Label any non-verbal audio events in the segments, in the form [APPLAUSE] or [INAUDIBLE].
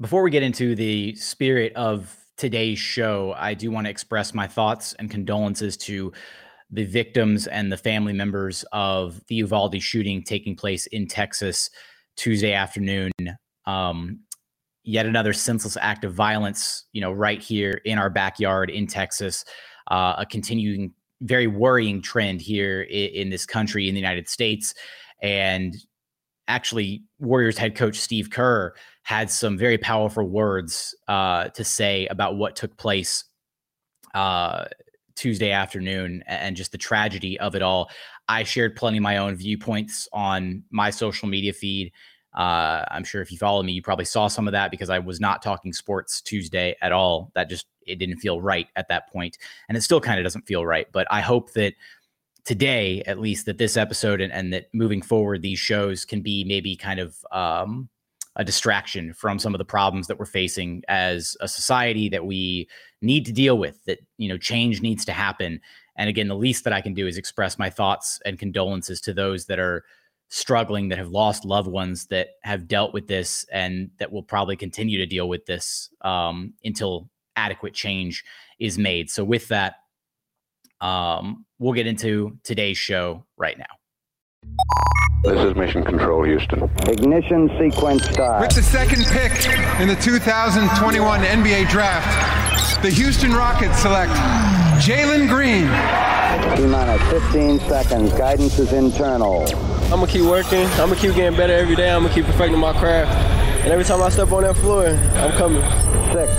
Before we get into the spirit of today's show, I do want to express my thoughts and condolences to the victims and the family members of the Uvalde shooting taking place in Texas Tuesday afternoon. Um, yet another senseless act of violence, you know, right here in our backyard in Texas. Uh, a continuing, very worrying trend here in, in this country, in the United States. And actually, Warriors head coach Steve Kerr had some very powerful words uh, to say about what took place uh, Tuesday afternoon and just the tragedy of it all. I shared plenty of my own viewpoints on my social media feed. Uh, I'm sure if you follow me, you probably saw some of that because I was not talking sports Tuesday at all. That just it didn't feel right at that point, and it still kind of doesn't feel right. But I hope that today, at least, that this episode and, and that moving forward, these shows can be maybe kind of um, a distraction from some of the problems that we're facing as a society that we need to deal with that you know change needs to happen. And again the least that i can do is express my thoughts and condolences to those that are struggling that have lost loved ones that have dealt with this and that will probably continue to deal with this um, until adequate change is made. So with that um, we'll get into today's show right now this is Mission Control, Houston. Ignition sequence start. With the second pick in the 2021 NBA Draft, the Houston Rockets select Jalen Green. T minus 15 seconds. Guidance is internal. I'm gonna keep working. I'm gonna keep getting better every day. I'm gonna keep perfecting my craft. And every time I step on that floor, I'm coming. Six,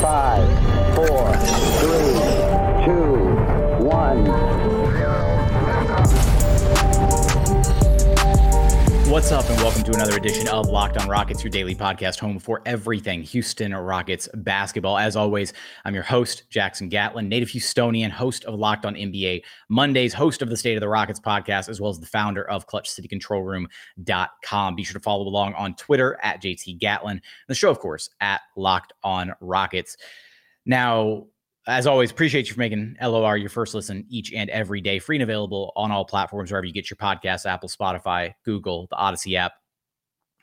five, four, three, two, one. What's up, and welcome to another edition of Locked On Rockets, your daily podcast home for everything Houston Rockets basketball. As always, I'm your host, Jackson Gatlin, native Houstonian, host of Locked On NBA Mondays, host of the State of the Rockets podcast, as well as the founder of ClutchCityControlRoom.com. Be sure to follow along on Twitter at JT Gatlin, and the show, of course, at Locked On Rockets. Now, as always, appreciate you for making LOR your first listen each and every day. Free and available on all platforms, wherever you get your podcasts Apple, Spotify, Google, the Odyssey app,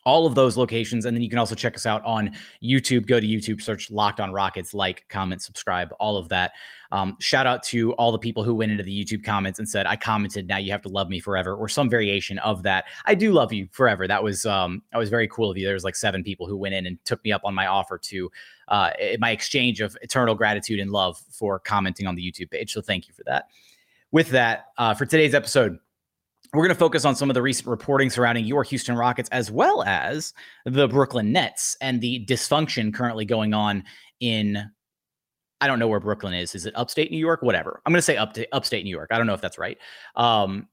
all of those locations. And then you can also check us out on YouTube. Go to YouTube, search Locked on Rockets, like, comment, subscribe, all of that. Um, shout out to all the people who went into the YouTube comments and said, I commented, now you have to love me forever, or some variation of that. I do love you forever. That was um, that was very cool of you. There was like seven people who went in and took me up on my offer to uh, my exchange of eternal gratitude and love for commenting on the YouTube page. So thank you for that. With that, uh, for today's episode, we're going to focus on some of the recent reporting surrounding your Houston Rockets as well as the Brooklyn Nets and the dysfunction currently going on in I don't know where Brooklyn is. Is it upstate New York? Whatever. I'm going to say up to upstate New York. I don't know if that's right. Um,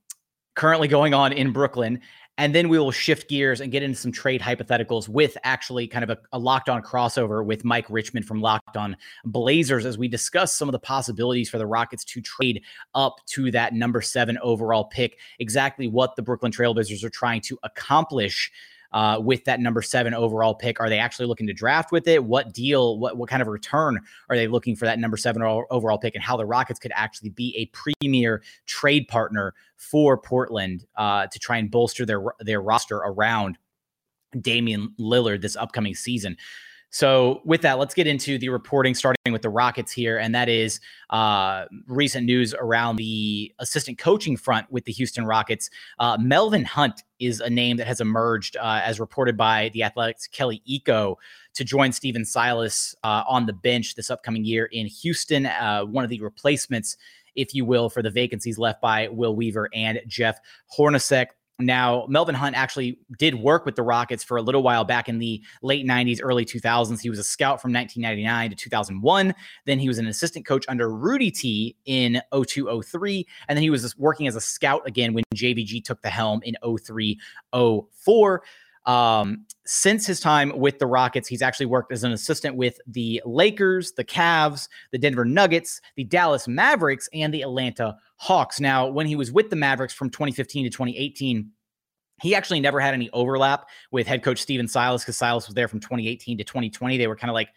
currently going on in Brooklyn and then we will shift gears and get into some trade hypotheticals with actually kind of a, a, locked on crossover with Mike Richman from Locked On Blazers as we discuss some of the possibilities for the Rockets to trade up to that number seven overall pick, exactly what the Brooklyn Trailblazers are trying to accomplish uh, with that number seven overall pick? Are they actually looking to draft with it? What deal, what, what kind of return are they looking for that number seven overall pick? And how the Rockets could actually be a premier trade partner for Portland uh, to try and bolster their, their roster around Damian Lillard this upcoming season. So, with that, let's get into the reporting, starting with the Rockets here. And that is uh, recent news around the assistant coaching front with the Houston Rockets. Uh, Melvin Hunt is a name that has emerged, uh, as reported by the Athletic's Kelly Iko, to join Stephen Silas uh, on the bench this upcoming year in Houston, uh, one of the replacements if you will, for the vacancies left by Will Weaver and Jeff Hornacek. Now, Melvin Hunt actually did work with the Rockets for a little while back in the late 90s, early 2000s. He was a scout from 1999 to 2001. Then he was an assistant coach under Rudy T in 0203. And then he was working as a scout again when JVG took the helm in 0304. Um, since his time with the Rockets, he's actually worked as an assistant with the Lakers, the Cavs, the Denver Nuggets, the Dallas Mavericks, and the Atlanta Hawks. Now, when he was with the Mavericks from 2015 to 2018, he actually never had any overlap with head coach Stephen Silas because Silas was there from 2018 to 2020. They were kind of like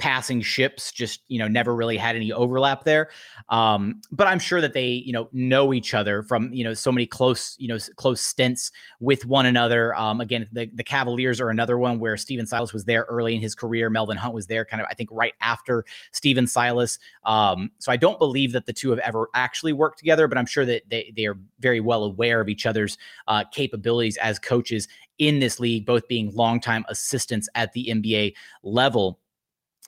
passing ships, just you know, never really had any overlap there. Um, but I'm sure that they, you know, know each other from you know so many close, you know, close stints with one another. Um, again, the the Cavaliers are another one where Stephen Silas was there early in his career. Melvin Hunt was there, kind of, I think, right after Stephen Silas. Um, so I don't believe that the two have ever actually worked together, but I'm sure that they they are very well aware of each other's uh, capabilities as coaches in this league, both being longtime assistants at the NBA level.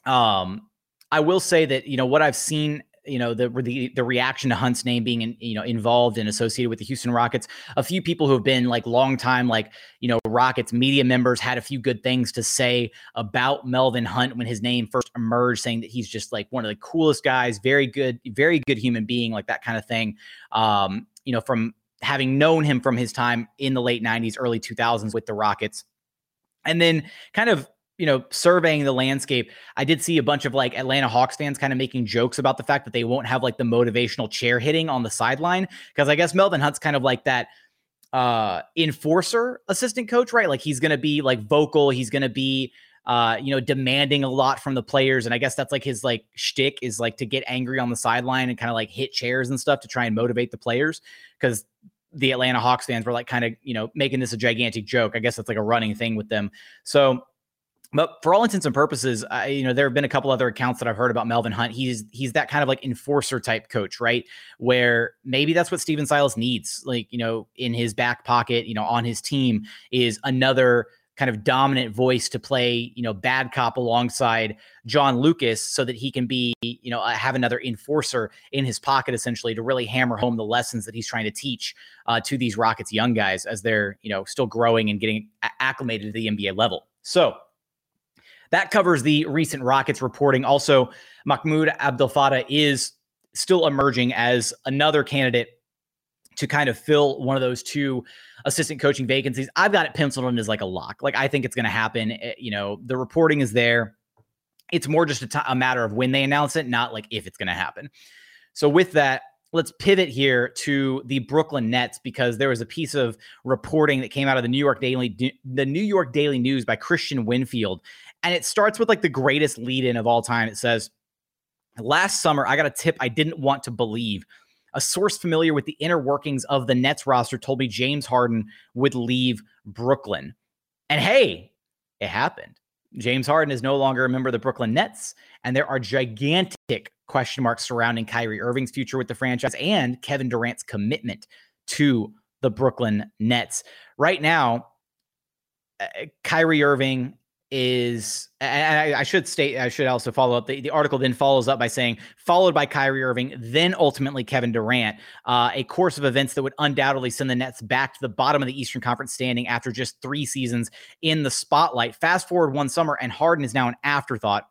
Um, I will say that you know what I've seen you know the the the reaction to Hunt's name being in, you know involved and associated with the Houston Rockets. A few people who have been like long time like you know Rockets media members had a few good things to say about Melvin Hunt when his name first emerged, saying that he's just like one of the coolest guys, very good, very good human being, like that kind of thing. Um, you know, from having known him from his time in the late '90s, early 2000s with the Rockets, and then kind of you know, surveying the landscape, I did see a bunch of like Atlanta Hawks fans kind of making jokes about the fact that they won't have like the motivational chair hitting on the sideline. Cause I guess Melvin Hunt's kind of like that uh enforcer assistant coach, right? Like he's gonna be like vocal, he's gonna be uh, you know, demanding a lot from the players. And I guess that's like his like shtick is like to get angry on the sideline and kind of like hit chairs and stuff to try and motivate the players. Cause the Atlanta Hawks fans were like kind of, you know, making this a gigantic joke. I guess that's like a running thing with them. So but for all intents and purposes, I, you know, there have been a couple other accounts that I've heard about Melvin Hunt. He's he's that kind of like enforcer type coach, right? Where maybe that's what Stephen Silas needs, like you know, in his back pocket, you know, on his team is another kind of dominant voice to play, you know, bad cop alongside John Lucas, so that he can be, you know, have another enforcer in his pocket essentially to really hammer home the lessons that he's trying to teach uh, to these Rockets young guys as they're, you know, still growing and getting acclimated to the NBA level. So that covers the recent Rockets reporting. Also, Mahmoud Abdel Fattah is still emerging as another candidate to kind of fill one of those two assistant coaching vacancies. I've got it penciled in as like a lock. Like I think it's going to happen. Eh, you know, the reporting is there. It's more just a, t- a matter of when they announce it, not like if it's going to happen. So with that, let's pivot here to the Brooklyn Nets because there was a piece of reporting that came out of the New York Daily the New York Daily News by Christian Winfield and it starts with like the greatest lead in of all time. It says, Last summer, I got a tip I didn't want to believe. A source familiar with the inner workings of the Nets roster told me James Harden would leave Brooklyn. And hey, it happened. James Harden is no longer a member of the Brooklyn Nets, and there are gigantic question marks surrounding Kyrie Irving's future with the franchise and Kevin Durant's commitment to the Brooklyn Nets. Right now, uh, Kyrie Irving is, and I, I, should state, I should also follow up. The, the article then follows up by saying, followed by Kyrie Irving, then ultimately Kevin Durant, uh, a course of events that would undoubtedly send the Nets back to the bottom of the Eastern Conference standing after just three seasons in the spotlight. Fast forward one summer, and Harden is now an afterthought.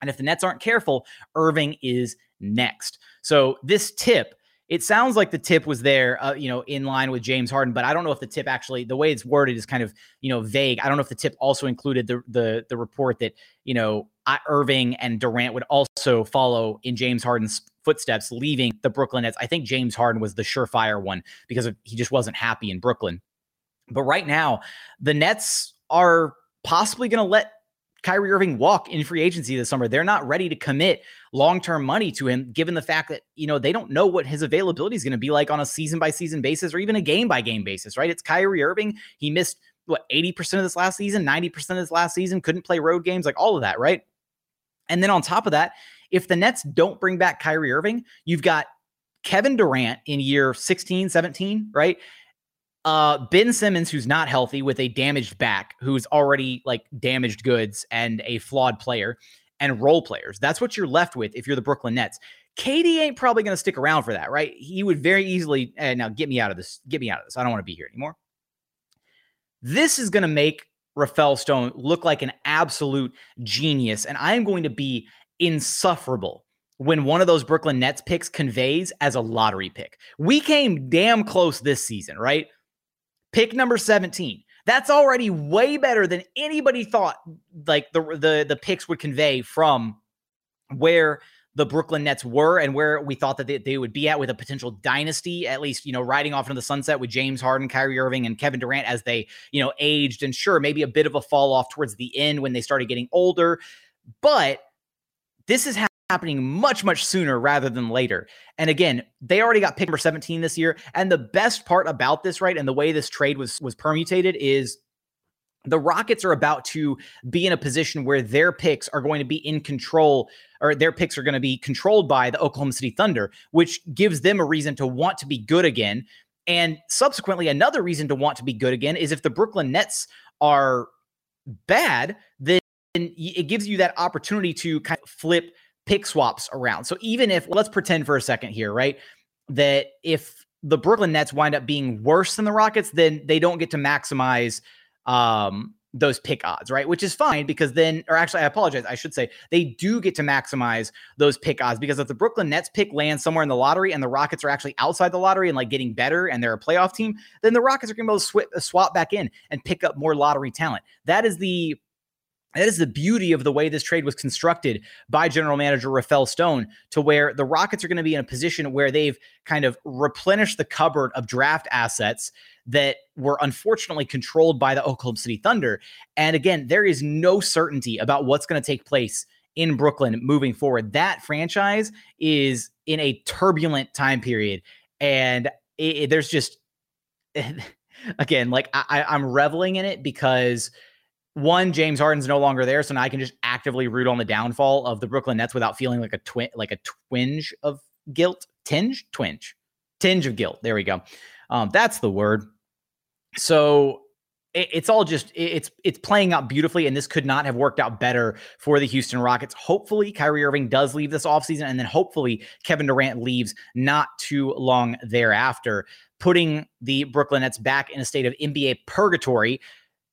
And if the Nets aren't careful, Irving is next. So this tip it sounds like the tip was there, uh, you know, in line with James Harden, but I don't know if the tip actually, the way it's worded is kind of, you know, vague. I don't know if the tip also included the the the report that you know Irving and Durant would also follow in James Harden's footsteps, leaving the Brooklyn Nets. I think James Harden was the surefire one because of, he just wasn't happy in Brooklyn. But right now, the Nets are possibly going to let Kyrie Irving walk in free agency this summer. They're not ready to commit long-term money to him, given the fact that you know they don't know what his availability is going to be like on a season by season basis or even a game by game basis. Right? It's Kyrie Irving. He missed what 80% of this last season, 90% of this last season, couldn't play road games, like all of that, right? And then on top of that, if the Nets don't bring back Kyrie Irving, you've got Kevin Durant in year 16, 17, right? Uh, ben Simmons, who's not healthy with a damaged back, who's already like damaged goods and a flawed player, and role players. That's what you're left with if you're the Brooklyn Nets. KD ain't probably going to stick around for that, right? He would very easily. Uh, now, get me out of this. Get me out of this. I don't want to be here anymore. This is going to make Rafael Stone look like an absolute genius, and I am going to be insufferable when one of those Brooklyn Nets picks conveys as a lottery pick. We came damn close this season, right? Pick number 17. That's already way better than anybody thought like the the the picks would convey from where the Brooklyn Nets were and where we thought that they, they, would be at with a potential dynasty, at least, you know, riding off into the sunset with James Harden, Kyrie Irving, and Kevin Durant as they, you know, aged and sure, maybe a bit of a fall off towards the end when they started getting older. But this is happening much, much sooner rather than later. And again, they already got pick number 17 this year. And the best part about this, right, and the way this trade was was permutated is the Rockets are about to be in a position where their picks are going to be in control, or their picks are going to be controlled by the Oklahoma City Thunder, which gives them a reason to want to be good again. And subsequently, another reason to want to be good again is if the Brooklyn Nets are bad, then it gives you that opportunity to kind of flip pick swaps around. So even if, let's pretend for a second here, right, that if the Brooklyn Nets wind up being worse than the Rockets, then they don't get to maximize um, those pick odds, right? Which is fine because then, or actually, I apologize. I should say they do get to maximize those pick odds because if the Brooklyn Nets pick lands somewhere in the lottery and the Rockets are actually outside the lottery and like getting better and they're a playoff team, then the Rockets are going to be able to swap back in and pick up more lottery talent. That is the that is the beauty of the way this trade was constructed by general manager Rafael Stone to where the Rockets are going to be in a position where they've kind of replenished the cupboard of draft assets that were unfortunately controlled by the Oklahoma City Thunder. And again, there is no certainty about what's going to take place in Brooklyn moving forward. That franchise is in a turbulent time period. And it, it, there's just, [LAUGHS] again, like I, I'm reveling in it because – one, James Harden's no longer there, so now I can just actively root on the downfall of the Brooklyn Nets without feeling like a twin, like a twinge of guilt, tinge, twinge, tinge of guilt. There we go. Um, that's the word. So it, it's all just it, it's it's playing out beautifully, and this could not have worked out better for the Houston Rockets. Hopefully, Kyrie Irving does leave this offseason, and then hopefully Kevin Durant leaves not too long thereafter, putting the Brooklyn Nets back in a state of NBA purgatory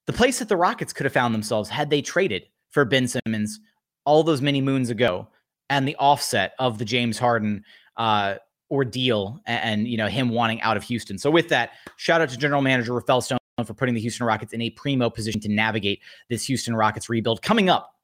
the place that the Rockets could have found themselves had they traded for Ben Simmons all those many moons ago and the offset of the James Harden uh, ordeal and, and, you know him wanting out of Houston. So with that, shout out to general manager Rafael Stone for putting the Houston Rockets in a primo position to navigate this Houston Rockets rebuild. Coming up,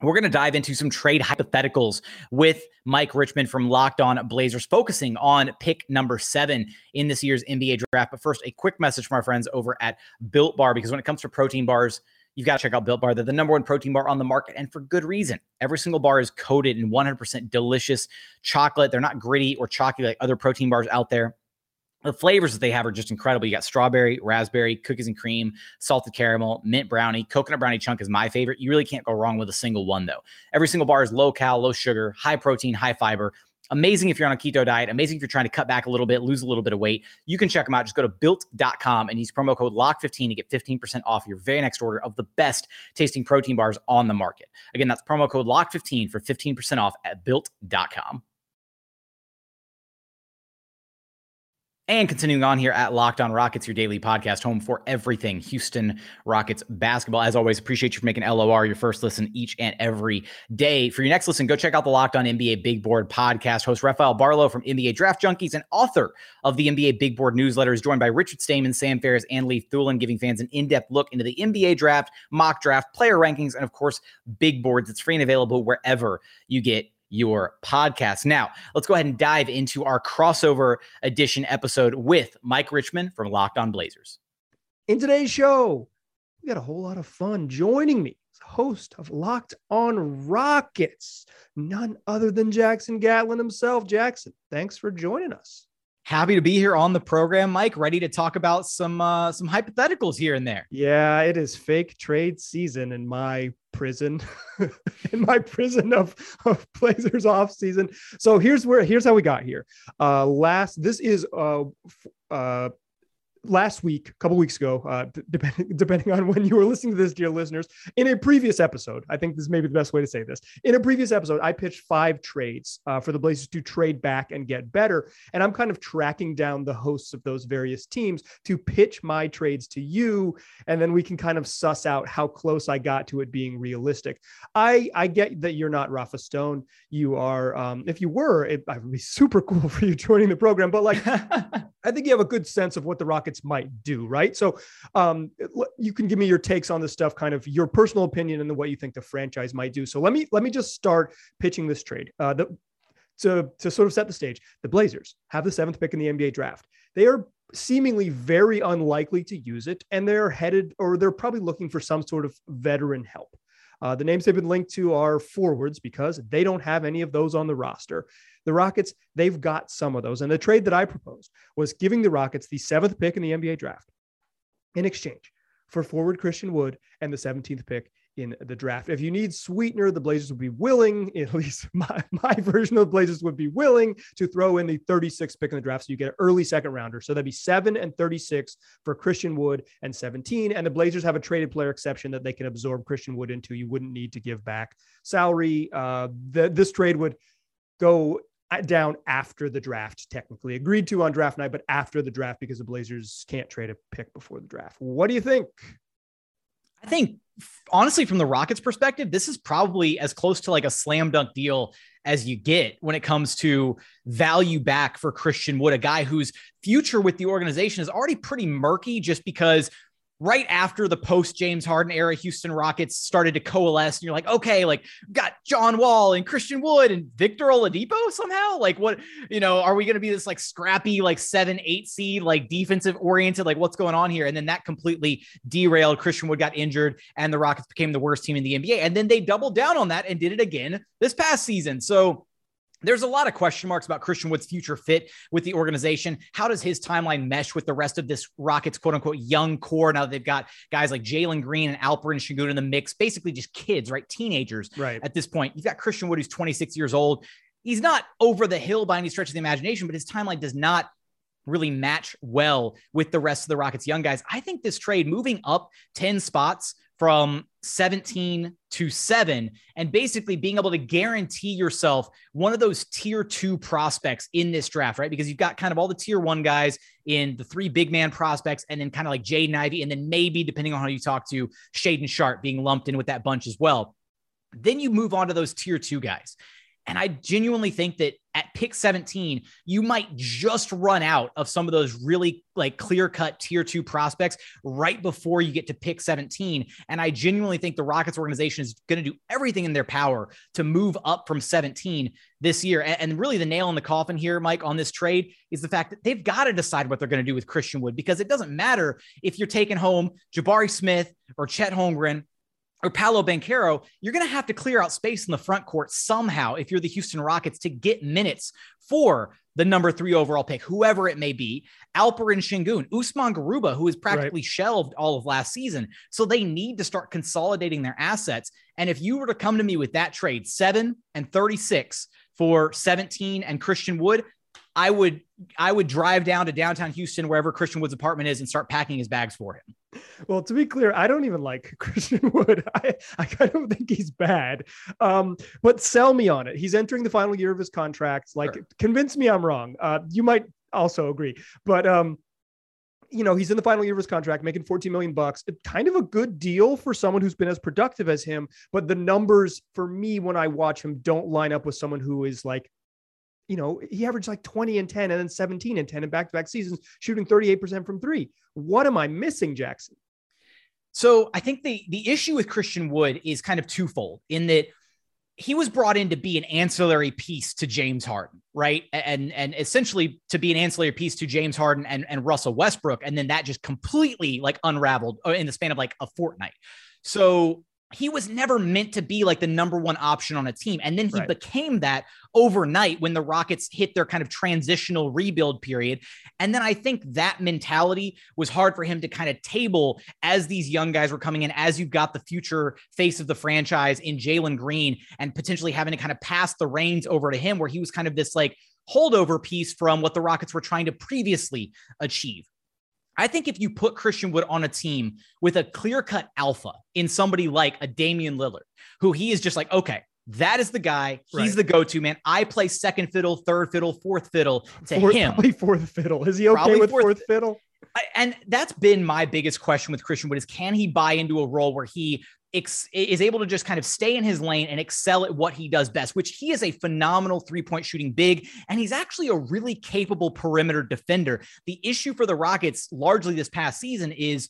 we're going to dive into some trade hypotheticals with Mike Richman from Locked On Blazers, focusing on pick number seven in this year's NBA draft. But first, a quick message from our friends over at Built Bar, because when it comes to protein bars, you've got to check out Built Bar. They're the number one protein bar on the market, and for good reason. Every single bar is coated in 100% delicious chocolate. They're not gritty or chalky like other protein bars out there. The flavors that they have are just incredible. You got strawberry, raspberry, cookies and cream, salted caramel, mint brownie, coconut brownie chunk is my favorite. You really can't go wrong with a single one, though. Every single bar is low cal, low sugar, high protein, high fiber. Amazing if you're on a keto diet. Amazing if you're trying to cut back a little bit, lose a little bit of weight. You can check them out. Just go to built.com and use promo code LOCK15 to get 15% off your very next order of the best tasting protein bars on the market. Again, that's promo code LOCK15 for 15% off at built.com. And continuing on here at Locked On Rockets, your daily podcast home for everything Houston Rockets basketball. As always, appreciate you for making LOR your first listen each and every day. For your next listen, go check out the Locked On NBA Big Board podcast. Host Rafael Barlowe from NBA Draft Junkies and author of the NBA Big Board newsletter is joined by Richard Stayman, Sam Ferris, and Lee Thulin, giving fans an in-depth look into the NBA draft, mock draft, player rankings, and of course, big boards. It's free and available wherever you get your podcast. Now, let's go ahead and dive into our crossover edition episode with Mike Richman from Locked On Blazers. In today's show, we got a whole lot of fun. Joining me, host of Locked On Rockets, none other than Jackson Gatlin himself. Jackson, thanks for joining us. Happy to be here on the program, Mike. Ready to talk about some uh, some hypotheticals here and there. Yeah, it is fake trade season in my prison, [LAUGHS] in my prison of of Blazers off season. So here's where here's how we got here. Uh, last this is uh, uh last week, a couple weeks ago, uh, depending [LAUGHS] depending on when you were listening to this, dear listeners, in a previous episode, I think this may be the best way to say this. In a previous episode, I pitched five trades uh, for the Blazers to trade back and get better, and I'm kind of tracking down the hosts of those various teams to pitch my trades to you, and then we can kind of suss out how close I got to it being realistic. I I get that you're not Rafa Stone. You are, um, if you were, it, it would be [LAUGHS] super cool for you joining the program, but like. [LAUGHS] I think you have a good sense of what the Rockets might do, right? So um, you can give me your takes on this stuff, kind of your personal opinion and the what you think the franchise might do. So let me let me just start pitching this trade. Uh, the, to to sort of set the stage, the Blazers have the seventh pick in the NBA draft. They are seemingly very unlikely to use it, and they're headed or they're probably looking for some sort of veteran help. Uh, the names they've been linked to are forwards because they don't have any of those on the roster. The Rockets, they've got some of those. And the trade that I proposed was giving the Rockets the seventh pick in the NBA draft in exchange for forward Christian Wood and the 17th pick in the draft. If you need sweetener, the Blazers would be willing, [LAUGHS] at least my, my version of the Blazers would be willing to throw in the 36th pick in the draft. So you get an early second rounder. So that'd be seven and 36 for Christian Wood and 17. And the Blazers have a traded player exception that they can absorb Christian Wood into. You wouldn't need to give back salary. Uh, the, this trade would go down after the draft, technically agreed to on draft night, but after the draft because the Blazers can't trade a pick before the draft. What do you think? I think honestly, from the Rockets' perspective, this is probably as close to like a slam dunk deal as you get when it comes to value back for Christian Wood, a guy whose future with the organization is already pretty murky just because right after the post James Harden era, Houston Rockets started to coalesce. And you're like, okay, like got John Wall and Christian Wood and Victor Oladipo somehow. Like, what, you know, are we going to be this like scrappy, like seven, eight seed, like defensive oriented? Like, what's going on here? And then that completely derailed. Christian Wood got injured and the Rockets became the worst team in the NBA. And then they doubled down on that and did it again this past season. So, there's a lot of question marks about Christian Wood's future fit with the organization. How does his timeline mesh with the rest of this Rockets quote unquote young core? Now that they've got guys like Jalen Green and Alperen Sengun in the mix, basically just kids, right? Teenagers right. at this point. You've got Christian Wood, who's 26 years old. He's not over the hill by any stretch of the imagination, but his timeline does not really match well with the rest of the Rockets young guys. I think this trade moving up 10 spots from 17 to 7 and basically being able to guarantee yourself one of those tier 2 prospects in this draft right? Because you've got kind of all the tier 1 guys in the three big man prospects and then kind of like Jaden Ivey and then maybe depending on how you talk to Shaedon Sharp being lumped in with that bunch as well. Then you move on to those tier 2 guys and I genuinely think that at pick 17, you might just run out of some of those really like clear cut tier two prospects right before you get to pick 17. And I genuinely think the Rockets organization is going to do everything in their power to move up from 17 this year. And really, the nail in the coffin here, Mike, on this trade is the fact that they've got to decide what they're going to do with Christian Wood because it doesn't matter if you're taking home Jabari Smith or Chet Holmgren or Paolo Banchero, you're going to have to clear out space in the front court somehow if you're the Houston Rockets to get minutes for the number three overall pick, whoever it may be, Alperen Sengun, Usman Garuba, who is practically right. shelved all of last season. So they need to start consolidating their assets. And if you were to come to me with that trade, seven and 36 for 17 and Christian Wood, I would I would drive down to downtown Houston, wherever Christian Wood's apartment is, and start packing his bags for him. Well, to be clear, I don't even like [LAUGHS] Christian Wood. I, I kind of think he's bad. Um, but sell me on it. He's entering the final year of his contract. Like, sure. convince me I'm wrong. Uh, you might also agree, but um, you know, he's in the final year of his contract, making 14 million bucks. Kind of a good deal for someone who's been as productive as him. But the numbers for me, when I watch him, don't line up with someone who is like you know, he averaged like 20 and 10 and then 17 and 10 in back to back seasons, shooting 38% from three. What am I missing, Jackson? So I think the the issue with Christian Wood is kind of twofold in that he was brought in to be an ancillary piece to James Harden, right? And and essentially to be an ancillary piece to James Harden and, and Russell Westbrook. And then that just completely like unraveled uh, in the span of like a fortnight. So he was never meant to be like the number one option on a team. And then he right. became that overnight when the Rockets hit their kind of transitional rebuild period. And then I think that mentality was hard for him to kind of table as these young guys were coming in, as you've got the future face of the franchise in Jalen Green and potentially having to kind of pass the reins over to him, where he was kind of this like holdover piece from what the Rockets were trying to previously achieve. I think if you put Christian Wood on a team with a clear cut alpha in somebody like a Damian Lillard, who he is just like, okay, that is the guy. He's right. the go-to man. I play second fiddle, third fiddle, fourth fiddle to fourth, him. Probably fourth fiddle. Is he okay probably with fourth, fourth fiddle? I, and that's been my biggest question with Christian Wood is can he buy into a role where he ex- is able to just kind of stay in his lane and excel at what he does best, which he is a phenomenal three point shooting big. And he's actually a really capable perimeter defender. The issue for the Rockets largely this past season is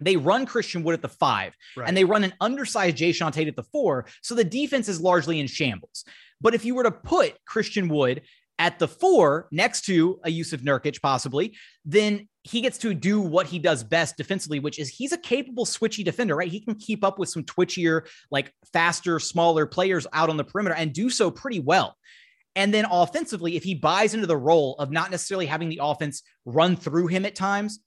they run Christian Wood at the five right. and they run an undersized Jae'Sean Tate at the four. So the defense is largely in shambles. But if you were to put Christian Wood at the four next to a Jusuf Nurkic, possibly, then he gets to do what he does best defensively, which is he's a capable switchy defender, right? He can keep up with some twitchier, like faster, smaller players out on the perimeter and do so pretty well. And then offensively, if he buys into the role of not necessarily having the offense run through him at times,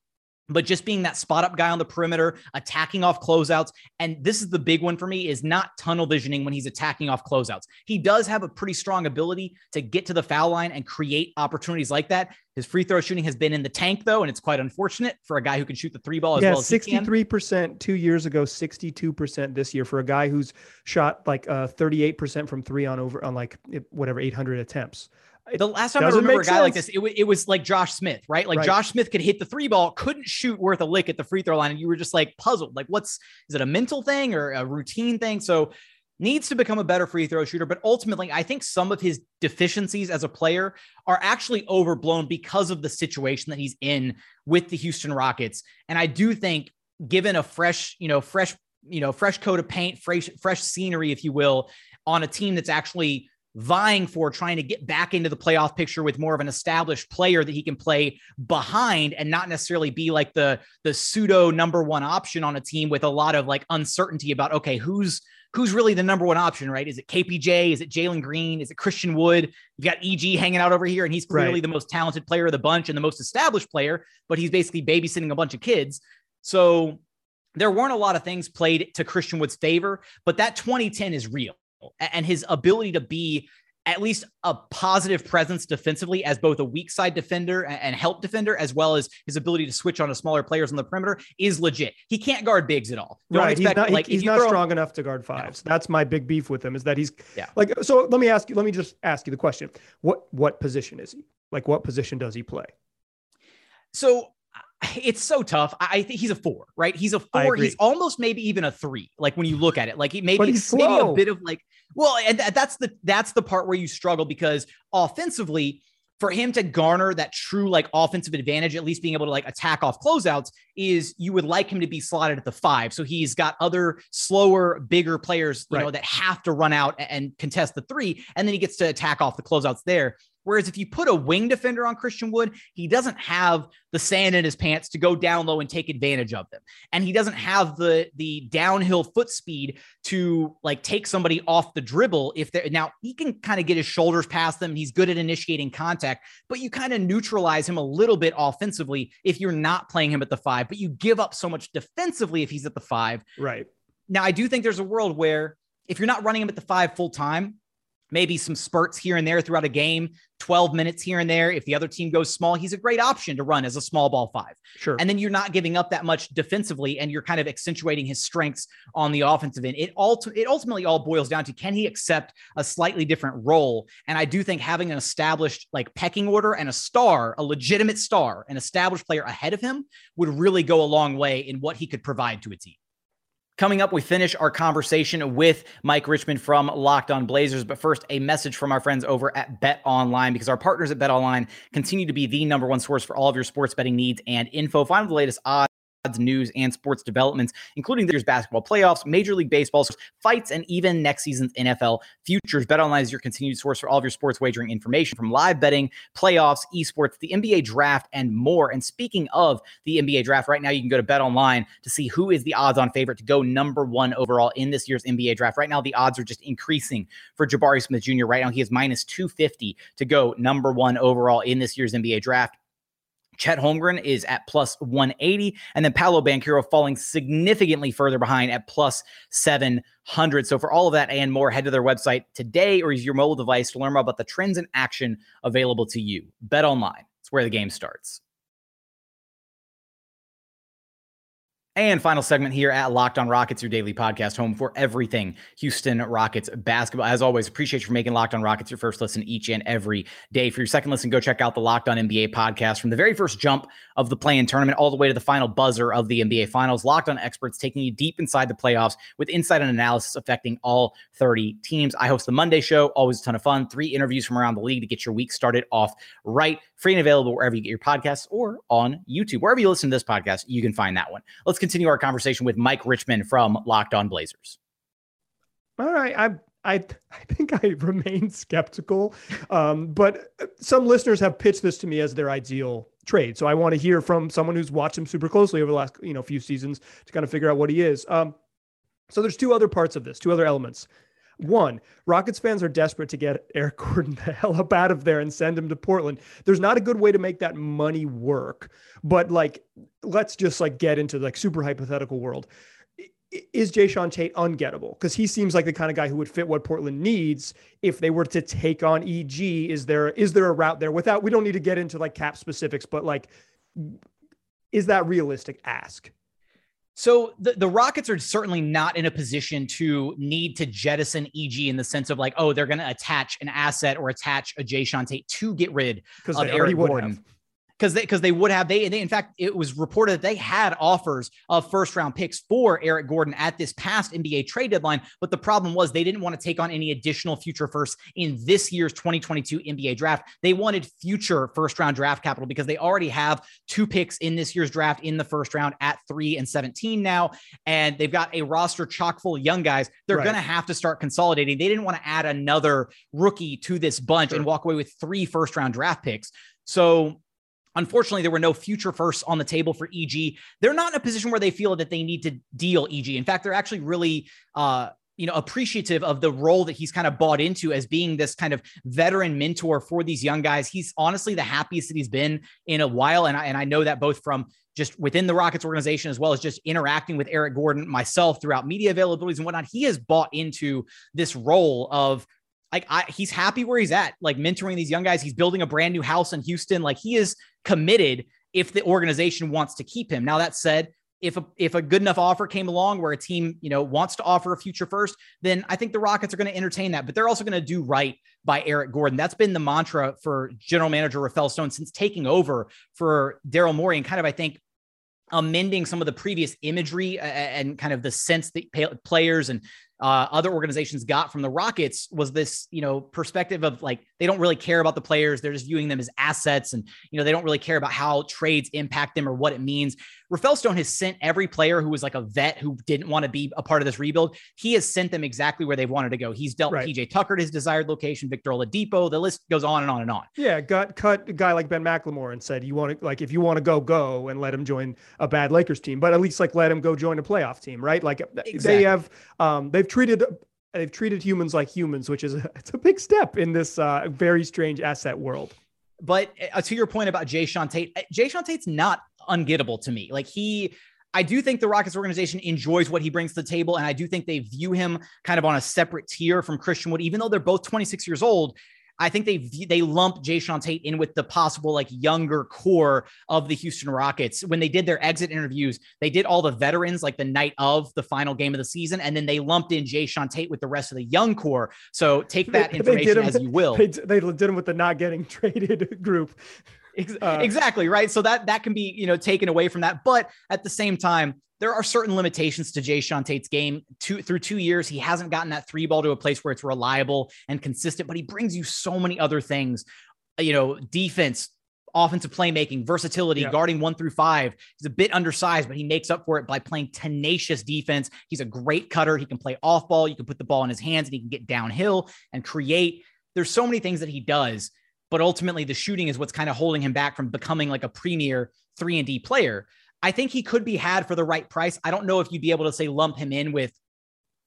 but just being that spot up guy on the perimeter, attacking off closeouts. And this is the big one for me is not tunnel visioning when he's attacking off closeouts. He does have a pretty strong ability to get to the foul line and create opportunities like that. His free throw shooting has been in the tank though, and it's quite unfortunate for a guy who can shoot the three ball as yeah, well as 63% two years ago, 62% this year for a guy who's shot like uh, 38% from three on over on like whatever 800 attempts. The last time I remember a guy sense. like this, it, w- it was like Josh Smith, right? Like right. Josh Smith could hit the three ball, couldn't shoot worth a lick at the free throw line. And you were just like puzzled. Like, what's is it a mental thing or a routine thing? So needs to become a better free throw shooter. But ultimately, I think some of his deficiencies as a player are actually overblown because of the situation that he's in with the Houston Rockets. And I do think given a fresh, you know, fresh, you know, fresh coat of paint, fresh, fresh scenery, if you will, on a team that's actually vying for trying to get back into the playoff picture with more of an established player that he can play behind and not necessarily be like the the pseudo number one option on a team with a lot of like uncertainty about okay who's who's really the number one option right? Is it kpj is it jalen green? Is it christian wood? You've got eg hanging out over here and he's clearly right. the most talented player of the bunch and the most established player but he's basically babysitting a bunch of kids. So there weren't a lot of things played to christian wood's favor but that 2010 is real and his ability to be at least a positive presence defensively as both a weak side defender and help defender, as well as his ability to switch on to smaller players on the perimeter is legit. He can't guard bigs at all. Don't right. Expect, he's not, like, he's not strong him, enough to guard fives. No. That's my big beef with him is that he's yeah. like, so let me ask you, let me just ask you the question. What, what position is he? Like what position does he play? So [SIGHS] it's so tough. I think he's a four, right? He's a four. He's almost maybe even a three. Like when you look at it, like he maybe maybe a bit of like, well, and that's the that's the part where you struggle because offensively, for him to garner that true like offensive advantage, at least being able to like attack off closeouts, is you would like him to be slotted at the five. So he's got other slower, bigger players, you right. know, that have to run out and contest the three, and then he gets to attack off the closeouts there. Whereas if you put a wing defender on Christian Wood, he doesn't have the sand in his pants to go down low and take advantage of them. And he doesn't have the the downhill foot speed to like take somebody off the dribble if they're now he can kind of get his shoulders past them. He's good at initiating contact, but you kind of neutralize him a little bit offensively if you're not playing him at the five, but you give up so much defensively if he's at the five. Right. Now I do think there's a world where if you're not running him at the five full time, maybe some spurts here and there throughout a game, 12 minutes here and there. If the other team goes small, he's a great option to run as a small ball five. Sure. And then you're not giving up that much defensively and you're kind of accentuating his strengths on the offensive end. It all it ultimately all boils down to can he accept a slightly different role? And I do think having an established like pecking order and a star, a legitimate star, an established player ahead of him would really go a long way in what he could provide to a team. Coming up, we finish our conversation with Mike Richman from Locked On Blazers. But first, a message from our friends over at Bet Online because our partners at Bet Online continue to be the number one source for all of your sports betting needs and info. Find the latest odds news, and sports developments, including this year's basketball playoffs, Major League Baseball fights, and even next season's NFL futures. BetOnline is your continued source for all of your sports wagering information from live betting, playoffs, esports, the NBA draft, and more. And speaking of the NBA draft, right now you can go to BetOnline to see who is the odds-on favorite to go number one overall in this year's NBA draft. Right now, the odds are just increasing for Jabari Smith Jr. Right now, he is minus 250 to go number one overall in this year's NBA draft. Chet Holmgren is at plus 180, and then Paolo Banchero falling significantly further behind at plus 700. So, for all of that and more, head to their website today or use your mobile device to learn more about the trends and action available to you. Bet online, it's where the game starts. And final segment here at Locked On Rockets, your daily podcast home for everything Houston Rockets basketball. As always, appreciate you for making Locked On Rockets your first listen each and every day. For your second listen, go check out the Locked On NBA podcast from the very first jump of the play in tournament all the way to the final buzzer of the NBA Finals. Locked On experts taking you deep inside the playoffs with insight and analysis affecting all 30 teams. I host the Monday show, always a ton of fun. Three interviews from around the league to get your week started off right. Free and available wherever you get your podcasts or on YouTube. Wherever you listen to this podcast, you can find that one. Let's continue our conversation with Mike Richman from Locked On Blazers. All right, I'm I I think I [LAUGHS] remain skeptical, um, but some listeners have pitched this to me as their ideal trade. So I want to hear from someone who's watched him super closely over the last you know few seasons to kind of figure out what he is. Um, so there's two other parts of this, two other elements. One, Rockets fans are desperate to get [LAUGHS] Eric Gordon the hell up out of there and send him to Portland. There's not a good way to make that money work, but like, let's just like get into like super hypothetical world is Jae'Sean Tate ungettable? Because he seems like the kind of guy who would fit what Portland needs if they were to take on EG. Is there is there a route there without? We don't need to get into like cap specifics, but like, is that realistic? Ask. So the, the Rockets are certainly not in a position to need to jettison EG in the sense of like, oh, they're going to attach an asset or attach a Jae'Sean Tate to get rid of Eric Gordon. Because they because they would have they, they in fact it was reported that they had offers of first round picks for Eric Gordon at this past NBA trade deadline, but the problem was they didn't want to take on any additional future firsts in this year's 2022 NBA draft. They wanted future first round draft capital because they already have two picks in this year's draft in the first round at 3 and 17 now and they've got a roster chock full of young guys. They're right. going to have to start consolidating. They didn't want to add another rookie to this bunch sure. and walk away with three first round draft picks. So Unfortunately, there were no future firsts on the table for EG. They're not in a position where they feel that they need to deal EG. In fact, they're actually really uh, you know appreciative of the role that he's kind of bought into as being this kind of veteran mentor for these young guys he's honestly the happiest that he's been in a while and I, and I know that both from just within the rockets organization as well as just interacting with eric gordon myself throughout media availabilities and whatnot he has bought into this role of like I, he's happy where he's at, like mentoring these young guys. He's building a brand new house in Houston. Like he is committed if the organization wants to keep him. Now that said, if a if a good enough offer came along where a team you know wants to offer a future first, then I think the Rockets are going to entertain that. But they're also going to do right by Eric Gordon. That's been the mantra for General Manager Rafael Stone since taking over for Daryl Morey, and kind of I think amending some of the previous imagery uh, and kind of the sense that players and uh, other organizations got from the Rockets was this, you know, perspective of like they don't really care about the players; they're just viewing them as assets, and you know they don't really care about how trades impact them or what it means. Rafael Stone has sent every player who was like a vet who didn't want to be a part of this rebuild. He has sent them exactly where they've wanted to go. He's dealt right. with PJ Tucker at his desired location, Victor Oladipo. The list goes on and on and on. Yeah, got cut a guy like Ben McLemore and said, "You want to like if you want to go, go," and let him join a bad Lakers team, but at least like let him go join a playoff team, right? Like exactly. they have, um, they've treated they've treated humans like humans, which is a, it's a big step in this uh, very strange asset world. But uh, to your point about Jae'Sean Tate, Jay Jae'Sean Tate's not ungettable to me. Like he, I do think the Rockets organization enjoys what he brings to the table, and I do think they view him kind of on a separate tier from Christian Wood, even though they're both 26 years old. I think they they lump Jae'Sean Tate in with the possible like younger core of the Houston Rockets. When they did their exit interviews, they did all the veterans like the night of the final game of the season, and then they lumped in Jae'Sean Tate with the rest of the young core. So take that [LAUGHS] they, information they as you will. They, they did him with the not getting [LAUGHS] traded group. Uh, exactly right. So that that can be you know taken away from that, but at the same time, there are certain limitations to Jae'Sean Tate's game. Two through two years, he hasn't gotten that three ball to a place where it's reliable and consistent. But he brings you so many other things. You know, defense, offensive playmaking, versatility, yeah. guarding one through five. He's a bit undersized, but he makes up for it by playing tenacious defense. He's a great cutter. He can play off ball. You can put the ball in his hands and he can get downhill and create. There's so many things that he does but ultimately the shooting is what's kind of holding him back from becoming like a premier 3 and D player. I think he could be had for the right price. I don't know if you'd be able to say lump him in with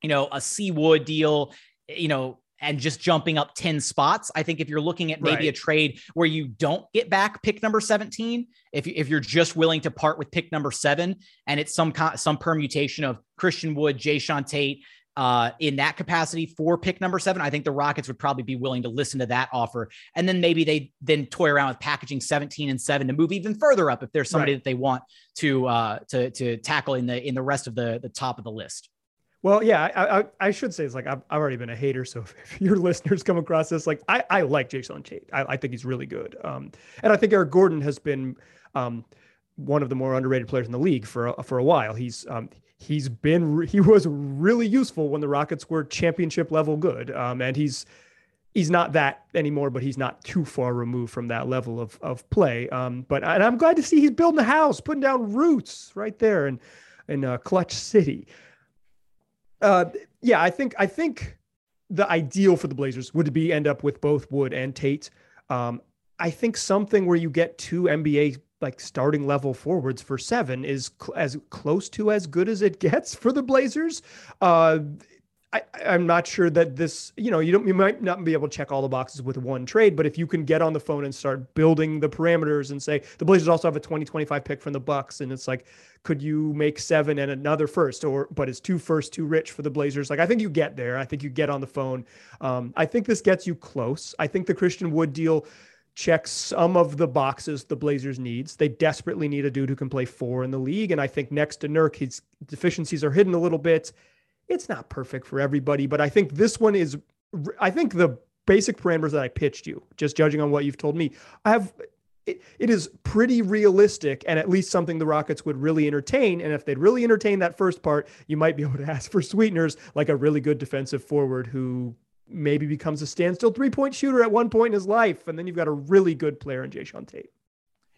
you know a C Wood deal, you know, and just jumping up 10 spots. I think if you're looking at maybe right. a trade where you don't get back pick number 17, if, you, if you're just willing to part with pick number seven and it's some some permutation of Christian Wood, Jae'Sean Tate, uh, in that capacity for pick number seven, I think the Rockets would probably be willing to listen to that offer. And then maybe they then toy around with packaging 17 and seven to move even further up if there's somebody right. that they want to uh, to to tackle in the in the rest of the the top of the list. Well, yeah, I, I, I should say it's like I've, I've already been a hater. So [LAUGHS] if your listeners come across this, like I, I like Jae'Sean Tate. I, I think he's really good. Um, and I think Eric Gordon has been um, one of the more underrated players in the league for a, for a while. He's um, he's been he was really useful when the Rockets were championship level good. Um, and he's he's not that anymore, but he's not too far removed from that level of of play. Um, but and I'm glad to see he's building a house, putting down roots right there in in uh, Clutch City. Uh, yeah, I think I think the ideal for the Blazers would be end up with both Wood and Tate. Um, I think something where you get two NBA like starting level forwards for seven is cl- as close to as good as it [LAUGHS] gets for the Blazers. Uh, I, am not sure that this, you know, you don't, you might not be able to check all the boxes with one trade, but if you can get on the phone and start building the parameters and say the Blazers also have a 2025 pick from the Bucks, and it's like, could you make seven and another first, or but is two first too rich for the Blazers? Like, I think you get there. I think you get on the phone. Um, I think this gets you close. I think the Christian Wood deal checks some of the boxes the Blazers needs. They desperately need a dude who can play four in the league. And I think next to Nurk, his deficiencies are hidden a little bit. It's not perfect for everybody, but I think this one is, I think the basic parameters that I pitched you, just judging on what you've told me, I have, it, it is pretty realistic and at least something the Rockets would really entertain. And if they'd really entertain that first part, you might be able to ask for sweeteners like a really good defensive forward who maybe becomes a standstill three point shooter at one point in his life. And then you've got a really good player in Jae'Sean Tate.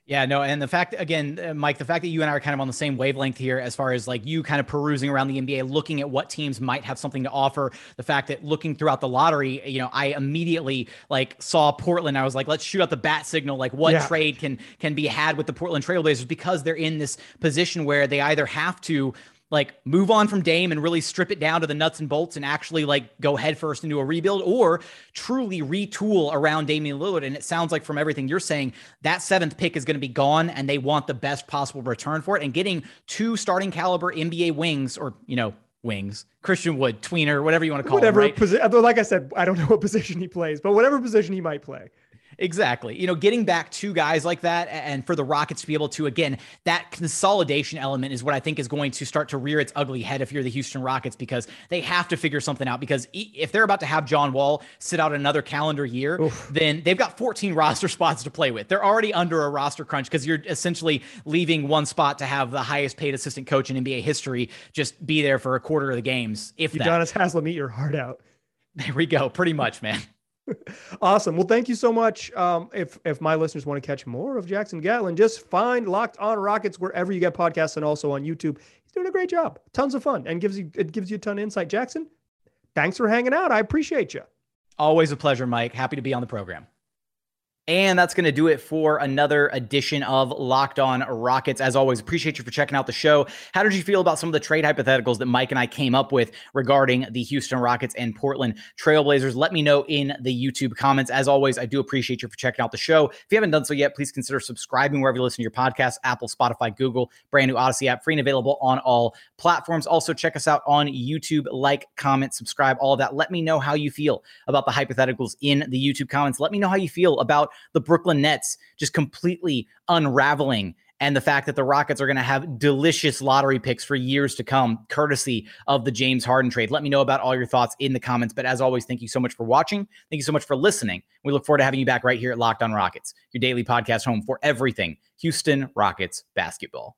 Yeah, no, and the fact again, uh, Mike, the fact that you and I are kind of on the same wavelength here, as far as like you kind of perusing around the NBA, looking at what teams might have something to offer. The fact that looking throughout the lottery, you know, I immediately like saw Portland. I was like, let's shoot out the bat signal. Like, what yeah. trade can can be had with the Portland Trailblazers because they're in this position where they either have to like move on from Dame and really strip it down to the nuts and bolts and actually like go headfirst into a rebuild or truly retool around Damian Lillard. And it sounds like from everything you're saying, that seventh pick is going to be gone and they want the best possible return for it. And getting two starting caliber NBA wings or, you know, wings, Christian Wood, tweener, whatever you want to call whatever him. Whatever right? like I said, I don't know what [LAUGHS] position he plays, but whatever position he might play. Exactly. You know, getting back two guys like that and for the Rockets to be able to, again, that consolidation element is what I think is going to start to rear its ugly head if you're the Houston Rockets because they have to figure something out. Because if they're about to have John Wall sit out another calendar year, Oof. then they've got 14 [LAUGHS] roster spots to play with. They're already under a roster crunch because you're essentially leaving one spot to have the highest paid assistant coach in NBA history just be there for a quarter of the games. If Udonis Haslem, eat your heart out. There we go. Pretty much, man. [LAUGHS] awesome. Well, thank you so much. Um, if if my listeners want to catch more of Jackson Gatlin, just find Locked On Rockets wherever you get podcasts and also on YouTube. He's doing a great job. Tons of fun and gives you it gives you a ton of insight. Jackson, thanks for hanging out. I appreciate you. Always a pleasure, Mike. Happy to be on the program. And that's going to do it for another edition of Locked On Rockets. As always, appreciate you for checking out the show. How did you feel about some of the trade hypotheticals that Mike and I came up with regarding the Houston Rockets and Portland Trailblazers? Let me know in the YouTube comments. As always, I do appreciate you for checking out the show. If you haven't done so yet, please consider subscribing wherever you listen to your podcast Apple, Spotify, Google, brand new Audacy app, free and available on all platforms. Also, check us out on YouTube. Like, comment, subscribe, all of that. Let me know how you feel about the hypotheticals in the YouTube comments. Let me know how you feel about the Brooklyn Nets just completely unraveling and the fact that the Rockets are going to have delicious lottery picks for years to come, courtesy of the James Harden trade. Let me know about all your thoughts in the comments. But as always, thank you so much for watching. Thank you so much for listening. We look forward to having you back right here at Locked On Rockets, your daily podcast home for everything Houston Rockets basketball.